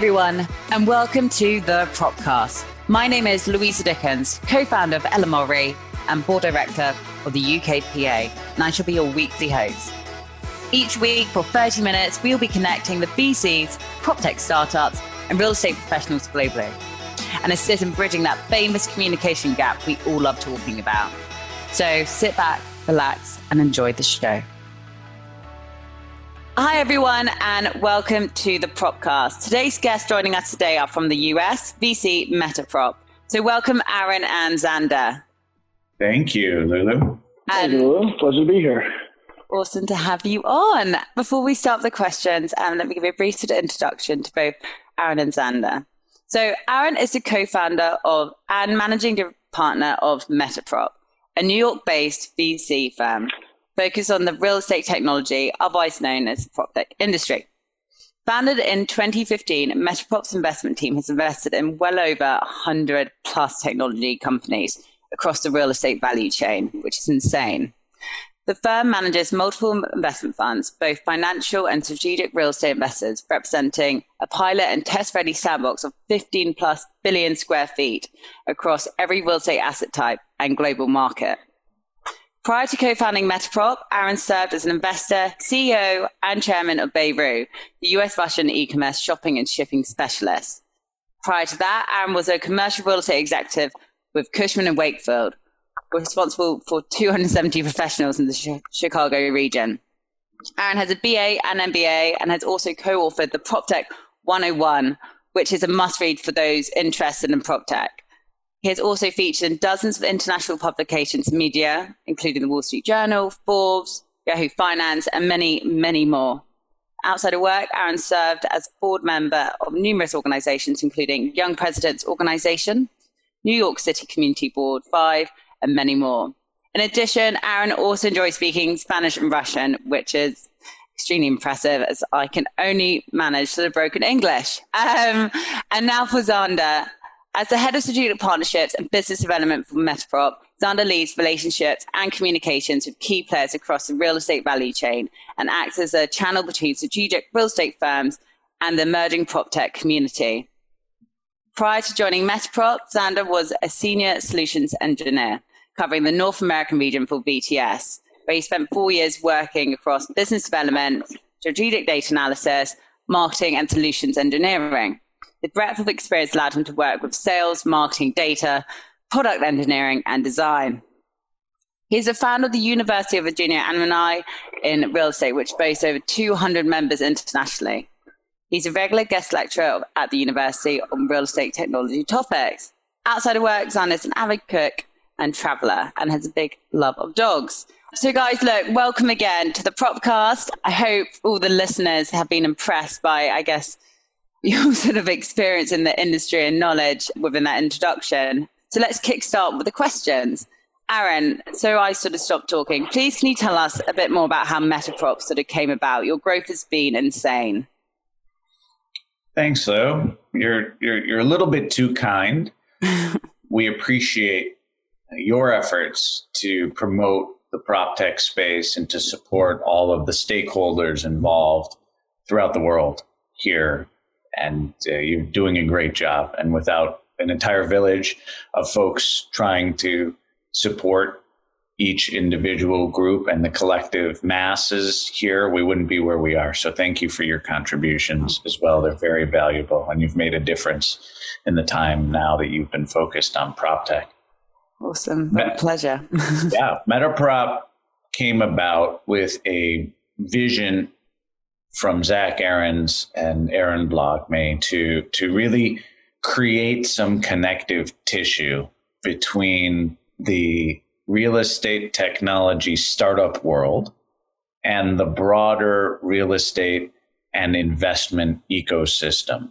everyone, and welcome to the Propcast. My name is Louisa Dickins, co founder of Ella and board director of the UKPA, and I shall be your weekly host. Each week, for 30 minutes, we'll be connecting the VCs, prop tech startups, and real estate professionals globally, and assist in bridging that famous communication gap we all love talking about. So sit back, relax, and enjoy the show. Hi, everyone, and welcome to the Propcast. Today's guests joining us today are from the US, VC Metaprop. So, welcome, Aaron and Zander. Thank you, Lulu. And Lulu. Pleasure to be here. Awesome to have you on. Before we start the questions, um, let me give you a brief introduction to both Aaron and Zander. So, Aaron is the co founder of and managing partner of Metaprop, a New York based VC firm focused on the real estate technology, otherwise known as the prop tech industry. Founded in 2015, Metaprop's investment team has invested in well over 100 plus technology companies across the real estate value chain, which is insane. The firm manages multiple investment funds, both financial and strategic real estate investors, representing a pilot and test ready sandbox of 15 plus billion square feet across every real estate asset type and global market. Prior to co-founding Metaprop, Aaron served as an investor, CEO, and chairman of BayRu, the US Russian e-commerce shopping and shipping specialist. Prior to that, Aaron was a commercial real estate executive with Cushman and Wakefield, responsible for 270 professionals in the Chicago region. Aaron has a BA and MBA and has also co-authored the PropTech 101, which is a must-read for those interested in PropTech. He has also featured in dozens of international publications and media, including the Wall Street Journal, Forbes, Yahoo Finance, and many, many more. Outside of work, Aaron served as a board member of numerous organizations, including Young Presidents Organization, New York City Community Board 5, and many more. In addition, Aaron also enjoys speaking Spanish and Russian, which is extremely impressive as I can only manage to the broken English. Um, and now for Zander. As the head of strategic partnerships and business development for Metaprop, Zander leads relationships and communications with key players across the real estate value chain and acts as a channel between strategic real estate firms and the emerging prop tech community. Prior to joining Metaprop, Zander was a senior solutions engineer covering the North American region for VTS, where he spent four years working across business development, strategic data analysis, marketing, and solutions engineering. The breadth of experience allowed him to work with sales, marketing, data, product engineering, and design. He's a founder of the University of Virginia Alumni in Real Estate, which boasts over 200 members internationally. He's a regular guest lecturer at the university on real estate technology topics. Outside of work, Zan is an avid cook and traveler and has a big love of dogs. So, guys, look, welcome again to the Propcast. I hope all the listeners have been impressed by, I guess, your sort of experience in the industry and knowledge within that introduction. So let's kickstart with the questions. Aaron, so I sort of stopped talking. Please, can you tell us a bit more about how Metaprop sort of came about? Your growth has been insane. Thanks, Lou. You're you're you're a little bit too kind. we appreciate your efforts to promote the prop tech space and to support all of the stakeholders involved throughout the world here and uh, you're doing a great job. And without an entire village of folks trying to support each individual group and the collective masses here, we wouldn't be where we are. So thank you for your contributions as well. They're very valuable, and you've made a difference in the time now that you've been focused on prop tech. Awesome. Met- pleasure. yeah. Metaprop came about with a vision from Zach Aarons and Aaron Blockme to to really create some connective tissue between the real estate technology startup world and the broader real estate and investment ecosystem.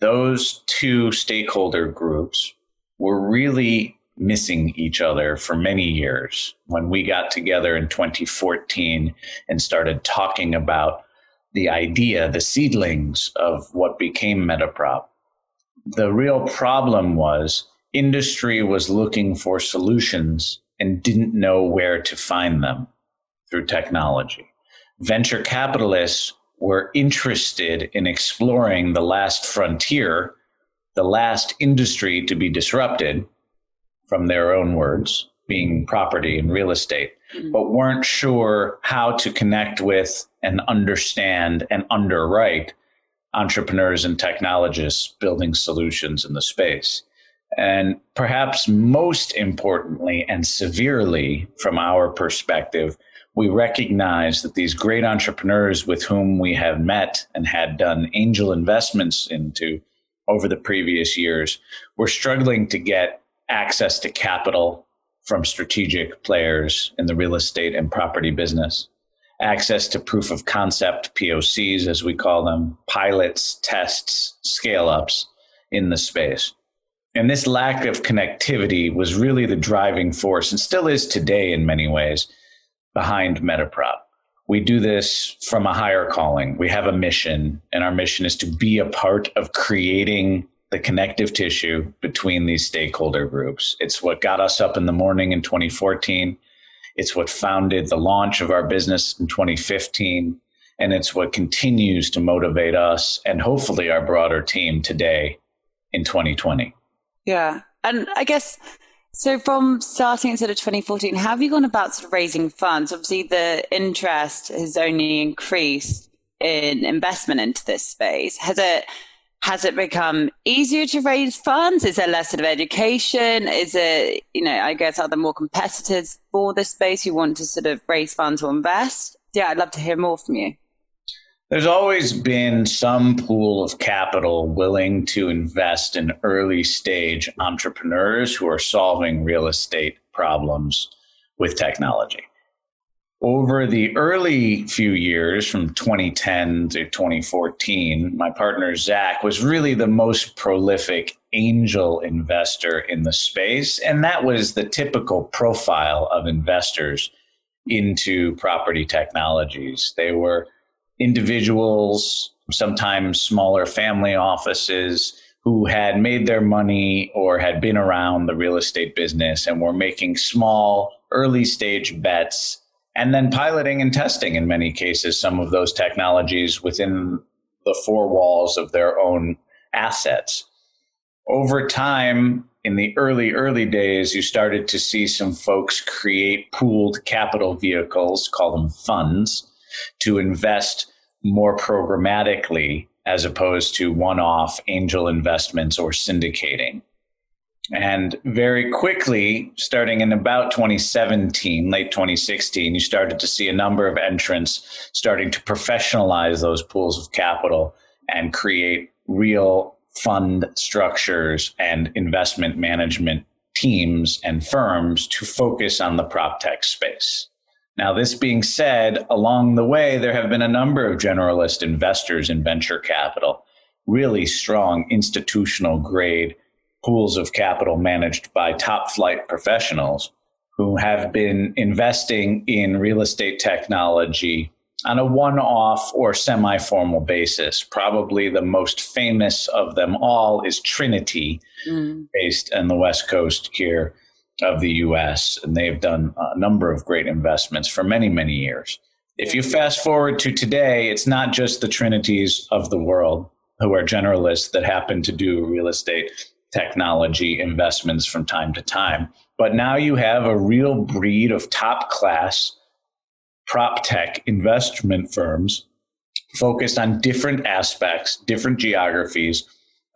Those two stakeholder groups were really missing each other for many years. When we got together in 2014 and started talking about the idea, the seedlings of what became Metaprop. The real problem was industry was looking for solutions and didn't know where to find them through technology. Venture capitalists were interested in exploring the last frontier, the last industry to be disrupted, from their own words, being property and real estate. Mm-hmm. but weren't sure how to connect with and understand and underwrite entrepreneurs and technologists building solutions in the space. And perhaps most importantly and severely from our perspective, we recognize that these great entrepreneurs with whom we have met and had done angel investments into over the previous years were struggling to get access to capital from strategic players in the real estate and property business, access to proof of concept POCs, as we call them, pilots, tests, scale ups in the space. And this lack of connectivity was really the driving force and still is today in many ways behind Metaprop. We do this from a higher calling. We have a mission, and our mission is to be a part of creating the connective tissue between these stakeholder groups. It's what got us up in the morning in 2014. It's what founded the launch of our business in 2015. And it's what continues to motivate us and hopefully our broader team today in 2020. Yeah. And I guess so from starting instead of 2014, how have you gone about sort of raising funds? Obviously, the interest has only increased in investment into this space. Has it has it become easier to raise funds? Is there less sort of education? Is it, you know, I guess are there more competitors for this space who want to sort of raise funds or invest? Yeah, I'd love to hear more from you. There's always been some pool of capital willing to invest in early stage entrepreneurs who are solving real estate problems with technology. Over the early few years, from 2010 to 2014, my partner Zach was really the most prolific angel investor in the space. And that was the typical profile of investors into property technologies. They were individuals, sometimes smaller family offices who had made their money or had been around the real estate business and were making small early stage bets and then piloting and testing in many cases some of those technologies within the four walls of their own assets. Over time, in the early, early days, you started to see some folks create pooled capital vehicles, call them funds, to invest more programmatically as opposed to one off angel investments or syndicating. And very quickly, starting in about 2017, late 2016, you started to see a number of entrants starting to professionalize those pools of capital and create real fund structures and investment management teams and firms to focus on the prop tech space. Now, this being said, along the way, there have been a number of generalist investors in venture capital, really strong institutional grade pools of capital managed by top flight professionals who have been investing in real estate technology on a one off or semi formal basis. Probably the most famous of them all is Trinity, mm. based on the West Coast here of the US, and they've done a number of great investments for many, many years. If you fast forward to today, it's not just the Trinities of the world who are generalists that happen to do real estate technology investments from time to time, but now you have a real breed of top class prop tech investment firms focused on different aspects, different geographies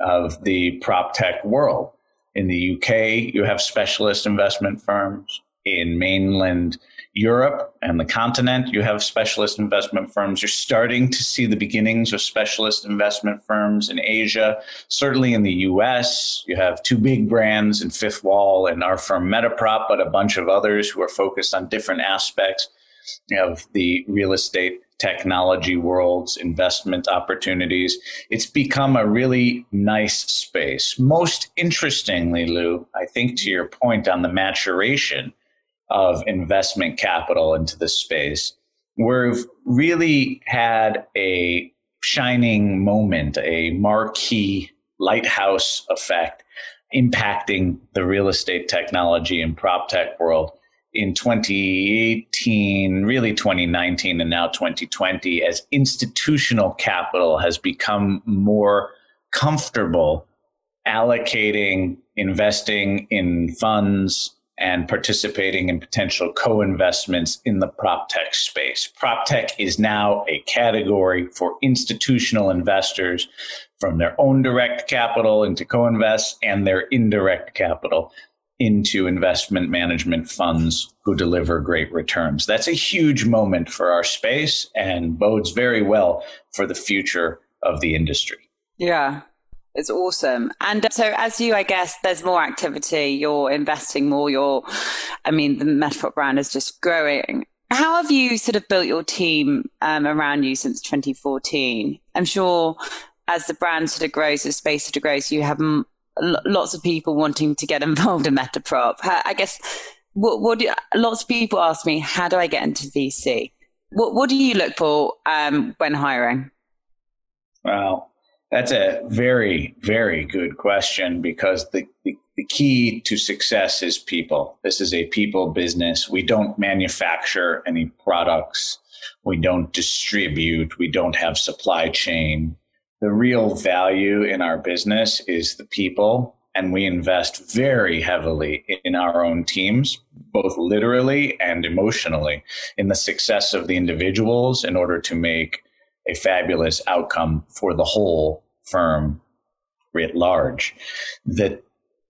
of the prop tech world. In the UK, you have specialist investment firms. In mainland Europe and the continent, you have specialist investment firms. You're starting to see the beginnings of specialist investment firms in Asia. Certainly in the US, you have two big brands in Fifth Wall and our firm Metaprop, but a bunch of others who are focused on different aspects of the real estate technology world's investment opportunities. It's become a really nice space. Most interestingly, Lou, I think to your point on the maturation of investment capital into this space, we've really had a shining moment, a marquee lighthouse effect impacting the real estate technology and prop tech world in 2018, really 2019, and now 2020, as institutional capital has become more comfortable allocating, investing in funds, and participating in potential co investments in the prop tech space. Prop tech is now a category for institutional investors from their own direct capital into co invest and their indirect capital into investment management funds who deliver great returns. That's a huge moment for our space and bodes very well for the future of the industry. Yeah, it's awesome. And so, as you, I guess, there's more activity, you're investing more, you're, I mean, the Metaprop brand is just growing. How have you sort of built your team um, around you since 2014? I'm sure as the brand sort of grows, the space sort of grows, you have m- lots of people wanting to get involved in Metaprop. I guess what, what do, lots of people ask me, how do I get into VC? What, what do you look for um, when hiring? Well, that's a very, very good question because the, the, the, key to success is people. This is a people business. We don't manufacture any products. We don't distribute. We don't have supply chain the real value in our business is the people and we invest very heavily in our own teams both literally and emotionally in the success of the individuals in order to make a fabulous outcome for the whole firm writ large that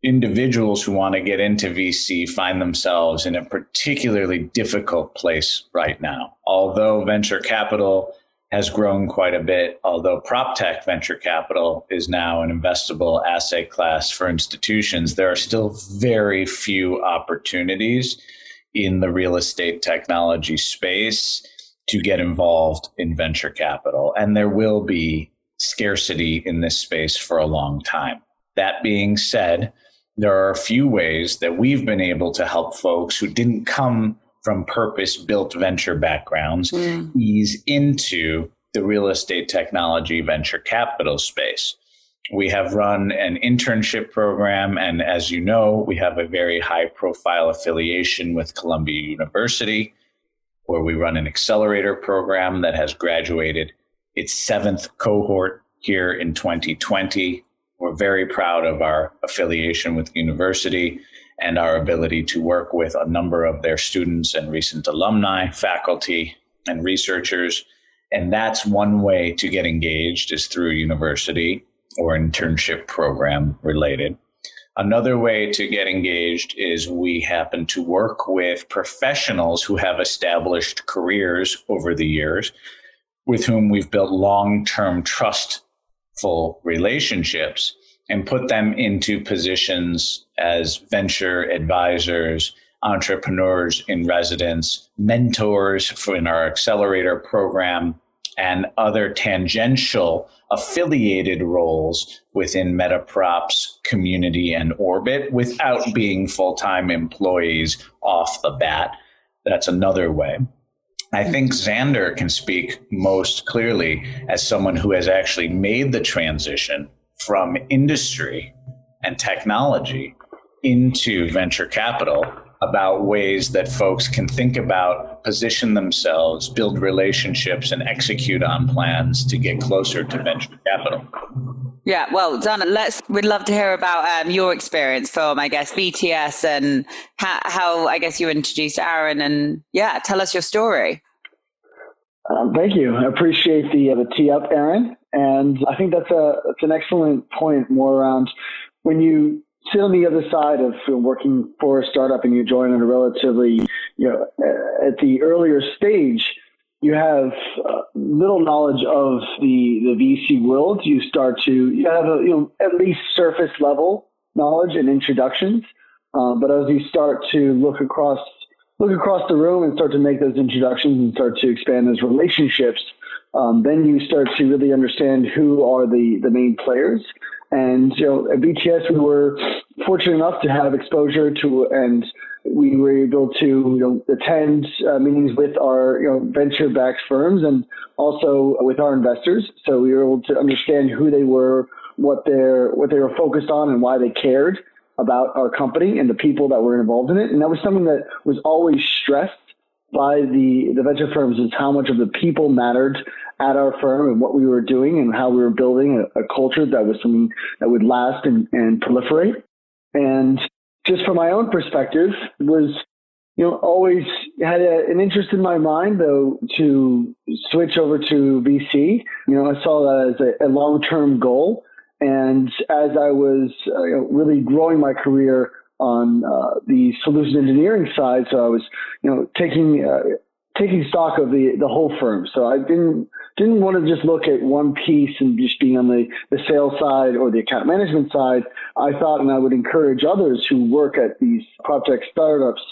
individuals who want to get into VC find themselves in a particularly difficult place right now although venture capital has grown quite a bit, although prop tech venture capital is now an investable asset class for institutions. There are still very few opportunities in the real estate technology space to get involved in venture capital. And there will be scarcity in this space for a long time. That being said, there are a few ways that we've been able to help folks who didn't come from purpose built venture backgrounds mm. ease into the real estate technology venture capital space. We have run an internship program, and as you know, we have a very high profile affiliation with Columbia University, where we run an accelerator program that has graduated its seventh cohort here in 2020. We're very proud of our affiliation with the university and our ability to work with a number of their students and recent alumni, faculty, and researchers. And that's one way to get engaged is through university or internship program related. Another way to get engaged is we happen to work with professionals who have established careers over the years with whom we've built long term trustful relationships and put them into positions as venture advisors, entrepreneurs in residence, mentors for in our accelerator program, and other tangential affiliated roles within Metaprop's community and orbit without being full time employees off the bat. That's another way. I think Zander can speak most clearly as someone who has actually made the transition from industry and technology into venture capital about ways that folks can think about, position themselves, build relationships, and execute on plans to get closer to venture capital. Yeah, well, Donna, let's. We'd love to hear about um, your experience from, I guess, VTS and how, how, I guess, you introduced Aaron, and yeah, tell us your story. Um, thank you. I appreciate the uh, the tee up, Aaron. And I think that's a that's an excellent point. More around when you sit on the other side of know, working for a startup and you join at a relatively you know at the earlier stage, you have uh, little knowledge of the the VC world. You start to you have a, you know at least surface level knowledge and introductions. Uh, but as you start to look across look across the room and start to make those introductions and start to expand those relationships, um, then you start to really understand who are the, the main players. And you know, at VTS, we were fortunate enough to have exposure to, and we were able to you know, attend uh, meetings with our you know, venture-backed firms and also with our investors. So we were able to understand who they were, what they what they were focused on, and why they cared. about our company and the people that were involved in it. And that was something that was always stressed by the, the venture firms is how much of the people mattered at our firm and what we were doing and how we were building a, a culture that was something that would last and, and proliferate. And just from my own perspective was you know, always had a, an interest in my mind, though, to switch over to VC. You know, I saw that as a, a long term goal. And as I was uh, you know, really growing my career on uh, the solution engineering side, so I was, you know, taking uh, taking stock of the the whole firm. So I didn't didn't want to just look at one piece and just being on the, the sales side or the account management side. I thought and I would encourage others who work at these project startups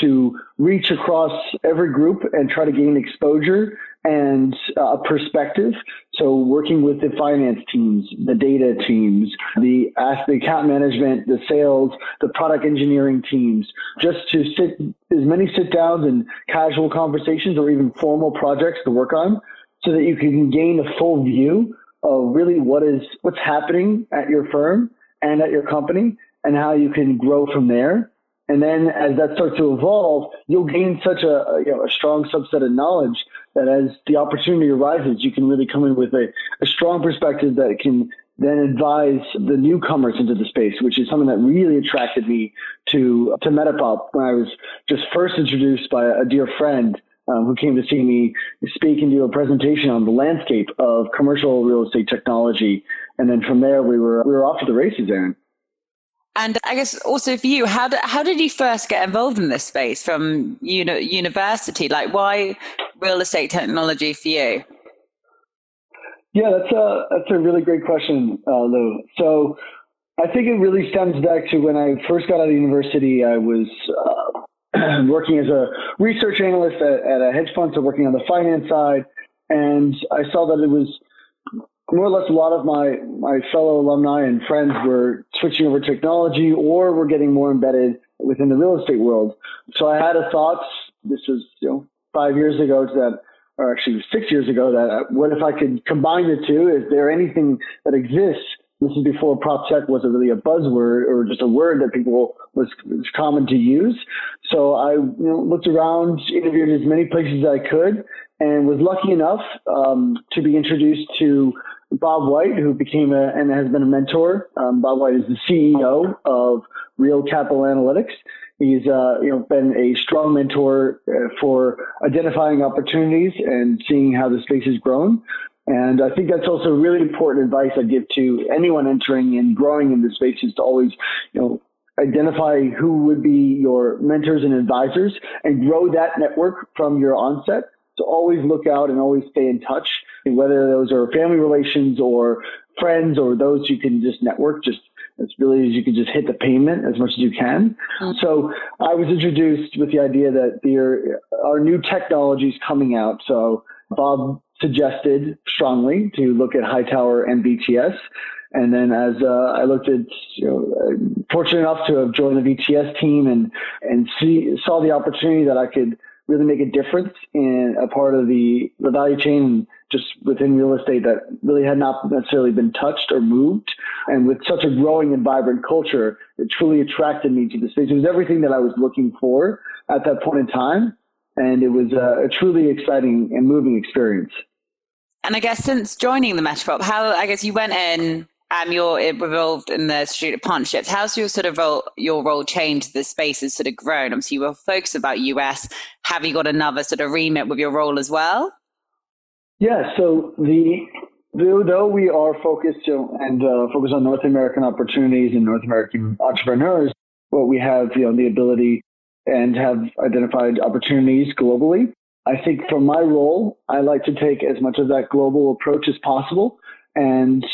to reach across every group and try to gain exposure and uh, perspective. So working with the finance teams, the data teams, the, the account management, the sales, the product engineering teams, just to sit as many sit downs and casual conversations or even formal projects to work on so that you can gain a full view of really what is what's happening at your firm and at your company and how you can grow from there. And then as that starts to evolve, you'll gain such a, you know, a strong subset of knowledge that as the opportunity arises, you can really come in with a, a strong perspective that can then advise the newcomers into the space, which is something that really attracted me to to Metaprop when I was just first introduced by a dear friend um, who came to see me speak and do a presentation on the landscape of commercial real estate technology. And then from there, we were we were off to the races, Aaron. And I guess also for you, how did, how did you first get involved in this space from uni- university? Like, why real estate technology for you? Yeah, that's a that's a really great question, uh, Lou. So I think it really stems back to when I first got out of university. I was uh, working as a research analyst at, at, a hedge fund, so working on the finance side, and I saw that it was more or less a lot of my my fellow alumni and friends were switching over technology or were getting more embedded within the real estate world. So I had a thought. This was you know five years ago that or actually six years ago, that uh, what if I could combine the two? Is there anything that exists? This is before prop tech was really a buzzword or just a word that people was, was common to use. So I you know, looked around, interviewed as many places as I could, and was lucky enough um, to be introduced to Bob White, who became a and has been a mentor. Um, Bob White is the CEO of Real Capital Analytics. He's uh, you know been a strong mentor uh, for identifying opportunities and seeing how the space has grown. And I think that's also really important advice I give to anyone entering and growing in the space is to always, you know, identify who would be your mentors and advisors and grow that network from your onset. So always look out and always stay in touch, whether those are family relations or friends or those you can just network. Just as really as you can just hit the pavement as much as you can. Mm-hmm. So I was introduced with the idea that there are new technologies coming out. So Bob suggested strongly to look at Hightower and VTS. And then as uh, I looked at, you know, fortunate enough to have joined the VTS team and, and see, saw the opportunity that I could really make a difference in a part of the, the value chain just within real estate that really had not necessarily been touched or moved. And with such a growing and vibrant culture, it truly attracted me to the space. It was everything that I was looking for at that point in time. And it was a, a truly exciting and moving experience. And I guess since joining the Metaprop, how I guess you went in um, you're involved in the strategic partnerships. How's your sort of role, your role changed? The space has sort of grown. Obviously, you were focused about US. Have you got another sort of remit with your role as well? Yeah. So the though we are focused and uh, focused on North American opportunities and North American entrepreneurs, but we have you know the ability and have identified opportunities globally. I think for my role, I like to take as much of that global approach as possible and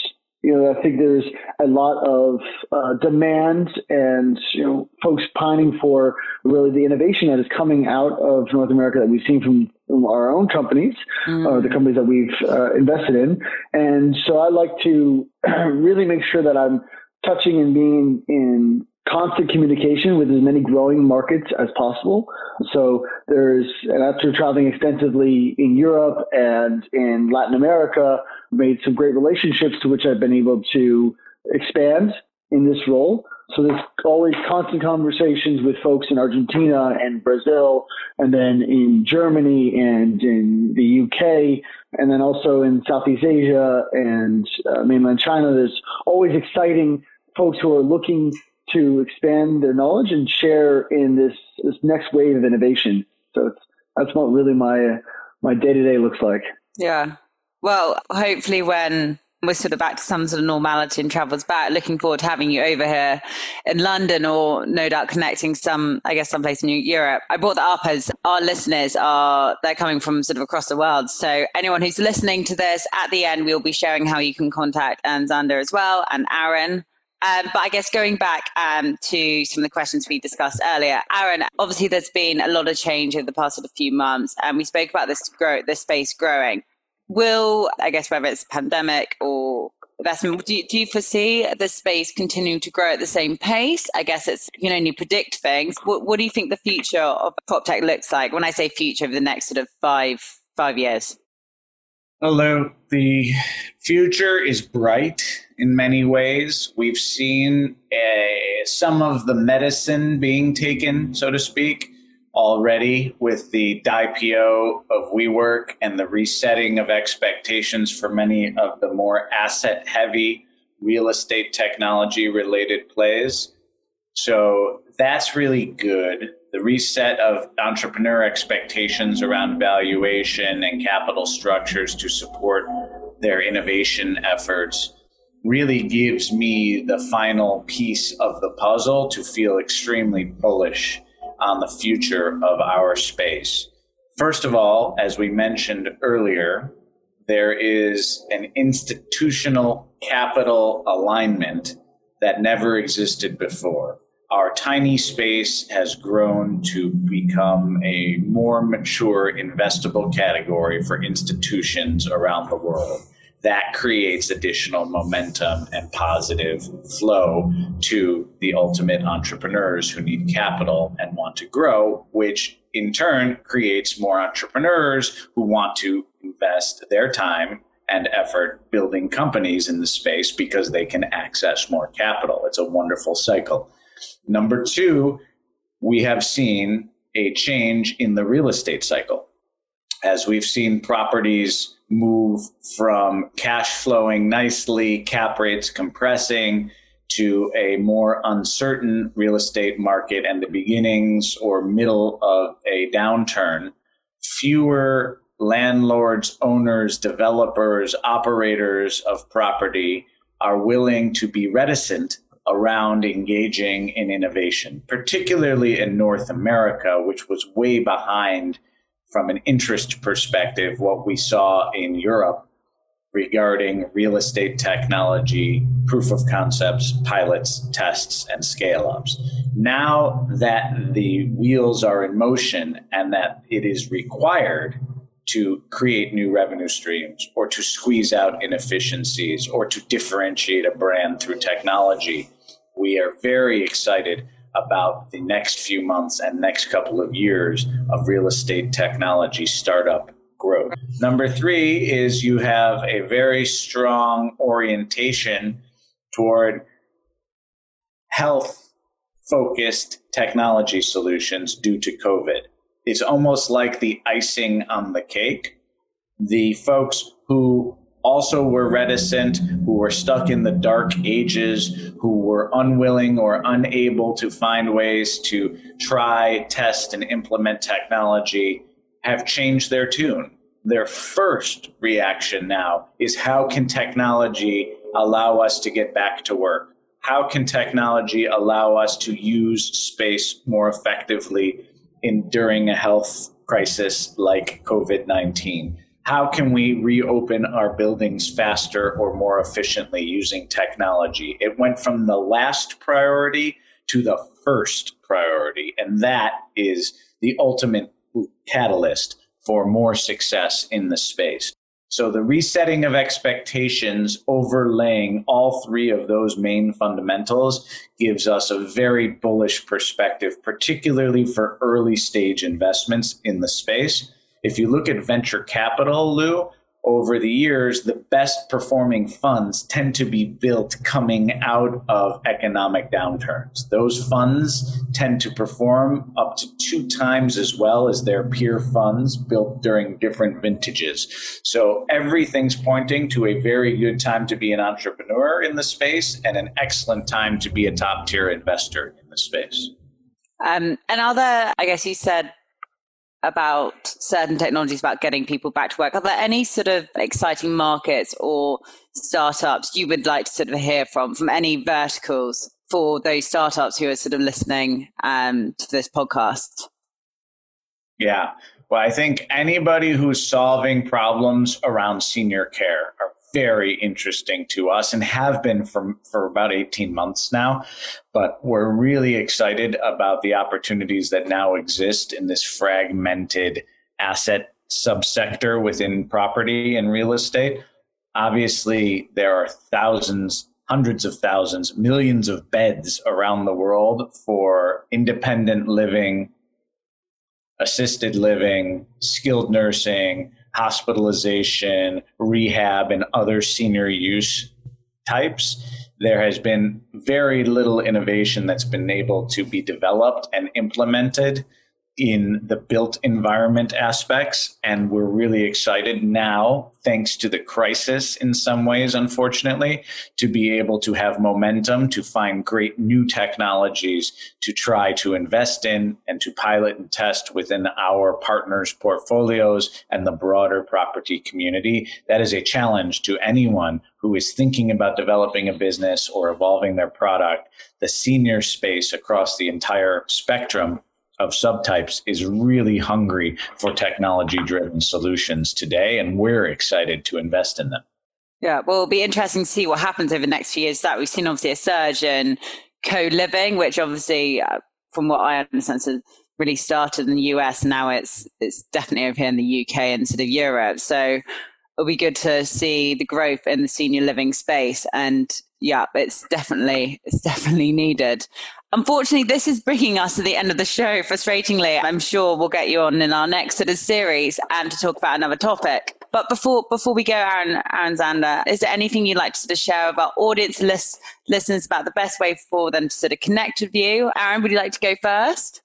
you know, I think there's a lot of uh, demand and, you know, folks pining for really the innovation that is coming out of North America that we've seen from, our own companies mm. or the companies that we've uh, invested in. And so I like to really make sure that I'm touching and being in constant communication with as many growing markets as possible. So there's, and after traveling extensively in Europe and in Latin America, made some great relationships to which I've been able to expand in this role. So there's always constant conversations with folks in Argentina and Brazil, and then in Germany and in the UK, and then also in Southeast Asia and uh, mainland China. There's always exciting folks who are looking to expand their knowledge and share in this this next wave of innovation. So that's what really my my day to day looks like. Yeah. Well, hopefully when we're sort of back to some sort of normality and travels back. Looking forward to having you over here in London or no doubt connecting some, I guess, someplace in Europe. I brought that up as our listeners are, they're coming from sort of across the world. So anyone who's listening to this at the end, we'll be sharing how you can contact and Zander as well and Aaron. Um, but I guess going back um, to some of the questions we discussed earlier, Aaron, obviously there's been a lot of change over the past sort of few months, and we spoke about this grow, this space growing will, I guess, whether it's pandemic or investment, do you, do you foresee the space continuing to grow at the same pace? I guess it's, you know, you predict things. What, what do you think the future of prop tech looks like when I say future over the next sort of five, five years? Hello. The future is bright in many ways. We've seen a, some of the medicine being taken, so to speak already with the IPO of WeWork and the resetting of expectations for many of the more asset heavy real estate technology related plays. So that's really good. The reset of entrepreneur expectations around valuation and capital structures to support their innovation efforts really gives me the final piece of the puzzle to feel extremely bullish on the future of our space. First of all, as we mentioned earlier, there is an institutional capital alignment that never existed before. Our tiny space has grown to become a more mature investable category for institutions around the world that creates additional momentum and positive flow to the ultimate entrepreneurs who need capital and want to grow, which in turn creates more entrepreneurs who want to invest their time and effort building companies in the space because they can access more capital. It's a wonderful cycle. Number two, we have seen a change in the real estate cycle. As we've seen properties move from cash flowing nicely, cap rates compressing, to a more uncertain real estate market and the beginnings or middle of a downturn, fewer landlords, owners, developers, operators of property are willing to be reticent around engaging in innovation, particularly in North America, which was way behind from an interest perspective what we saw in Europe regarding real estate technology, proof of concepts, pilots, tests, and scale ups. Now that the wheels are in motion and that it is required to create new revenue streams or to squeeze out inefficiencies or to differentiate a brand through technology, we are very excited about the next few months and next couple of years of real estate technology startup growth. Number three is you have a very strong orientation toward health focused technology solutions due to COVID. It's almost like the icing on the cake. The folks who also were reticent, who were stuck in the dark ages, who were unwilling or unable to find ways to try, test, and implement technology, have changed their tune. Their first reaction now is how can technology allow us to get back to work? How can technology allow us to use space more effectively in during a health crisis like COVID 19? How can we reopen our buildings faster or more efficiently using technology? It went from the last priority to the first priority, and that is the ultimate catalyst for more success in the space. So the resetting of expectations overlaying all three of those main fundamentals gives us a very bullish perspective, particularly for early stage investments in the space if you look at venture capital, Lou, over the years, the best performing funds tend to be built coming out of economic downturns. Those funds tend to perform up to two times as well as their peer funds built during different vintages. So everything's pointing to a very good time to be an entrepreneur in the space and an excellent time to be a top tier investor in the space. Um, and other, I guess you said about certain technologies about getting people back to work. Are there any sort of exciting markets or startups you would like to sort of hear from from any verticals for those startups who are sort of listening um, to this podcast? Yeah. Well, I think anybody who's solving problems around senior care are very interesting to us and have been for, for about 18 months now. But we're really excited about the opportunities that now exist in this fragmented asset subsector within property and real estate. Obviously, there are thousands, hundreds of thousands, millions of beds around the world for independent living, assisted living, skilled nursing, hospitalization, rehab, and other senior use types, there has been very little innovation that's been able to be developed and implemented in the built environment aspects. And we're really excited now, thanks to the crisis in some ways, unfortunately, to be able to have momentum to find great new technologies to try to invest in and to pilot and test within our partners' portfolios and the broader property community. That is a challenge to anyone who is thinking about developing a business or evolving their product. The senior space across the entire spectrum of subtypes is really hungry for technology driven solutions today, and we're excited to invest in them. Yeah, well, it'll be interesting to see what happens over the next few years. That we've seen obviously a surge in co living, which obviously, uh, from what I understand, really started in the US. Now it's it's definitely over here in the UK and sort of Europe. So it'll be good to see the growth in the senior living space. And yeah, it's definitely it's definitely needed. Unfortunately, this is bringing us to the end of the show. Frustratingly, I'm sure we'll get you on in our next sort of series and to talk about another topic. But before before we go, Aaron, Aaron Zander, is there anything you'd like to sort of share about audience list, listeners about the best way for them to sort of connect with you? Aaron, would you like to go first?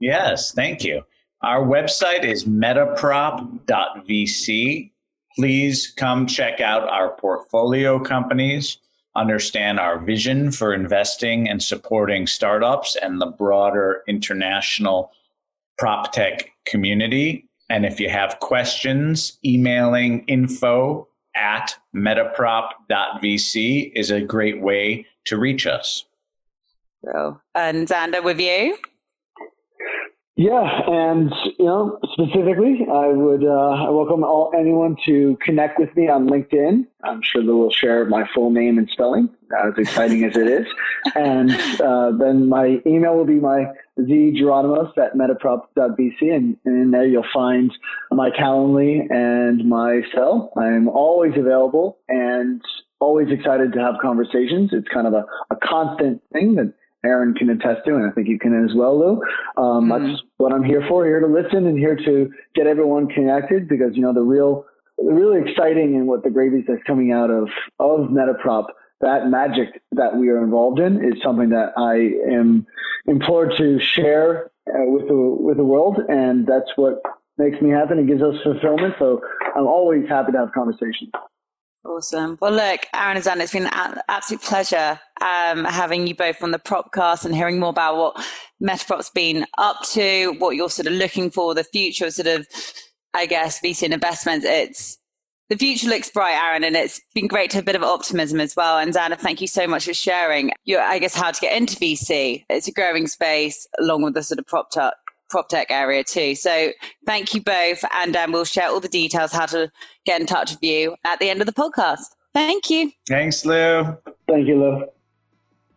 Yes, thank you. Our website is metaprop.vc. Please come check out our portfolio companies understand our vision for investing and supporting startups and the broader international prop tech community. And if you have questions, emailing info at metaprop.vc is a great way to reach us. So, and Zander, with you? Yeah, and you know, specifically, I would uh, I welcome all anyone to connect with me on LinkedIn. I'm sure they will share my full name and spelling, as exciting as it is. And uh, then my email will be my z Geronimos at metaprop.vc, and, and in there you'll find my Calendly and my cell. I'm always available and always excited to have conversations. It's kind of a, a constant thing that Aaron can attest to, and I think you can as well, Lou. Um, mm-hmm. That's what I'm here for, here to listen and here to get everyone connected because, you know, the real, the really exciting and what the gravy that's coming out of, of Metaprop, that magic that we are involved in is something that I am implored to share uh, with the, with the world. And that's what makes me happy and gives us fulfillment. So I'm always happy to have conversations. Awesome. Well, look, Aaron and Zan, it's been an absolute pleasure um, having you both on the Propcast and hearing more about what Metaprop's been up to, what you're sort of looking for, the future sort of, I guess, VC and investments. It's the future looks bright, Aaron, and it's been great to have a bit of optimism as well. And Zana, thank you so much for sharing your, I guess, how to get into VC. It's a growing space along with the sort of prop tech prop tech area too. So thank you both. And um, we'll share all the details how to get in touch with you at the end of the podcast. Thank you. Thanks, Lou. Thank you, Lou.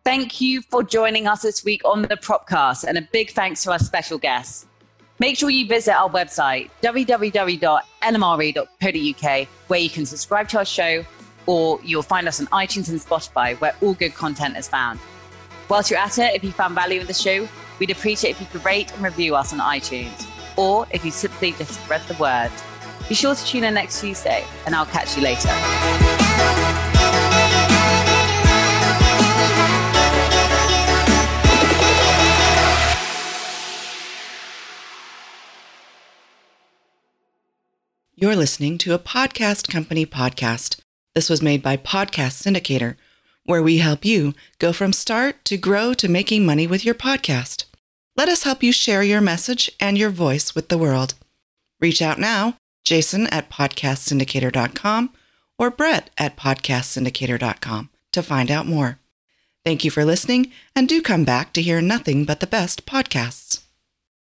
Thank you for joining us this week on the Propcast, and a big thanks to our special guests. Make sure you visit our website, www.lmre.co.uk, where you can subscribe to our show, or you'll find us on iTunes and Spotify, where all good content is found. Whilst you're at it, if you found value in the show, We'd appreciate if you could rate and review us on iTunes, or if you simply just spread the word. Be sure to tune in next Tuesday, and I'll catch you later. You're listening to a podcast company podcast. This was made by Podcast Syndicator, where we help you go from start to grow to making money with your podcast. Let us help you share your message and your voice with the world. Reach out now, Jason at podcastsyndicator.com or Brett at podcastsyndicator.com to find out more. Thank you for listening, and do come back to hear nothing but the best podcasts.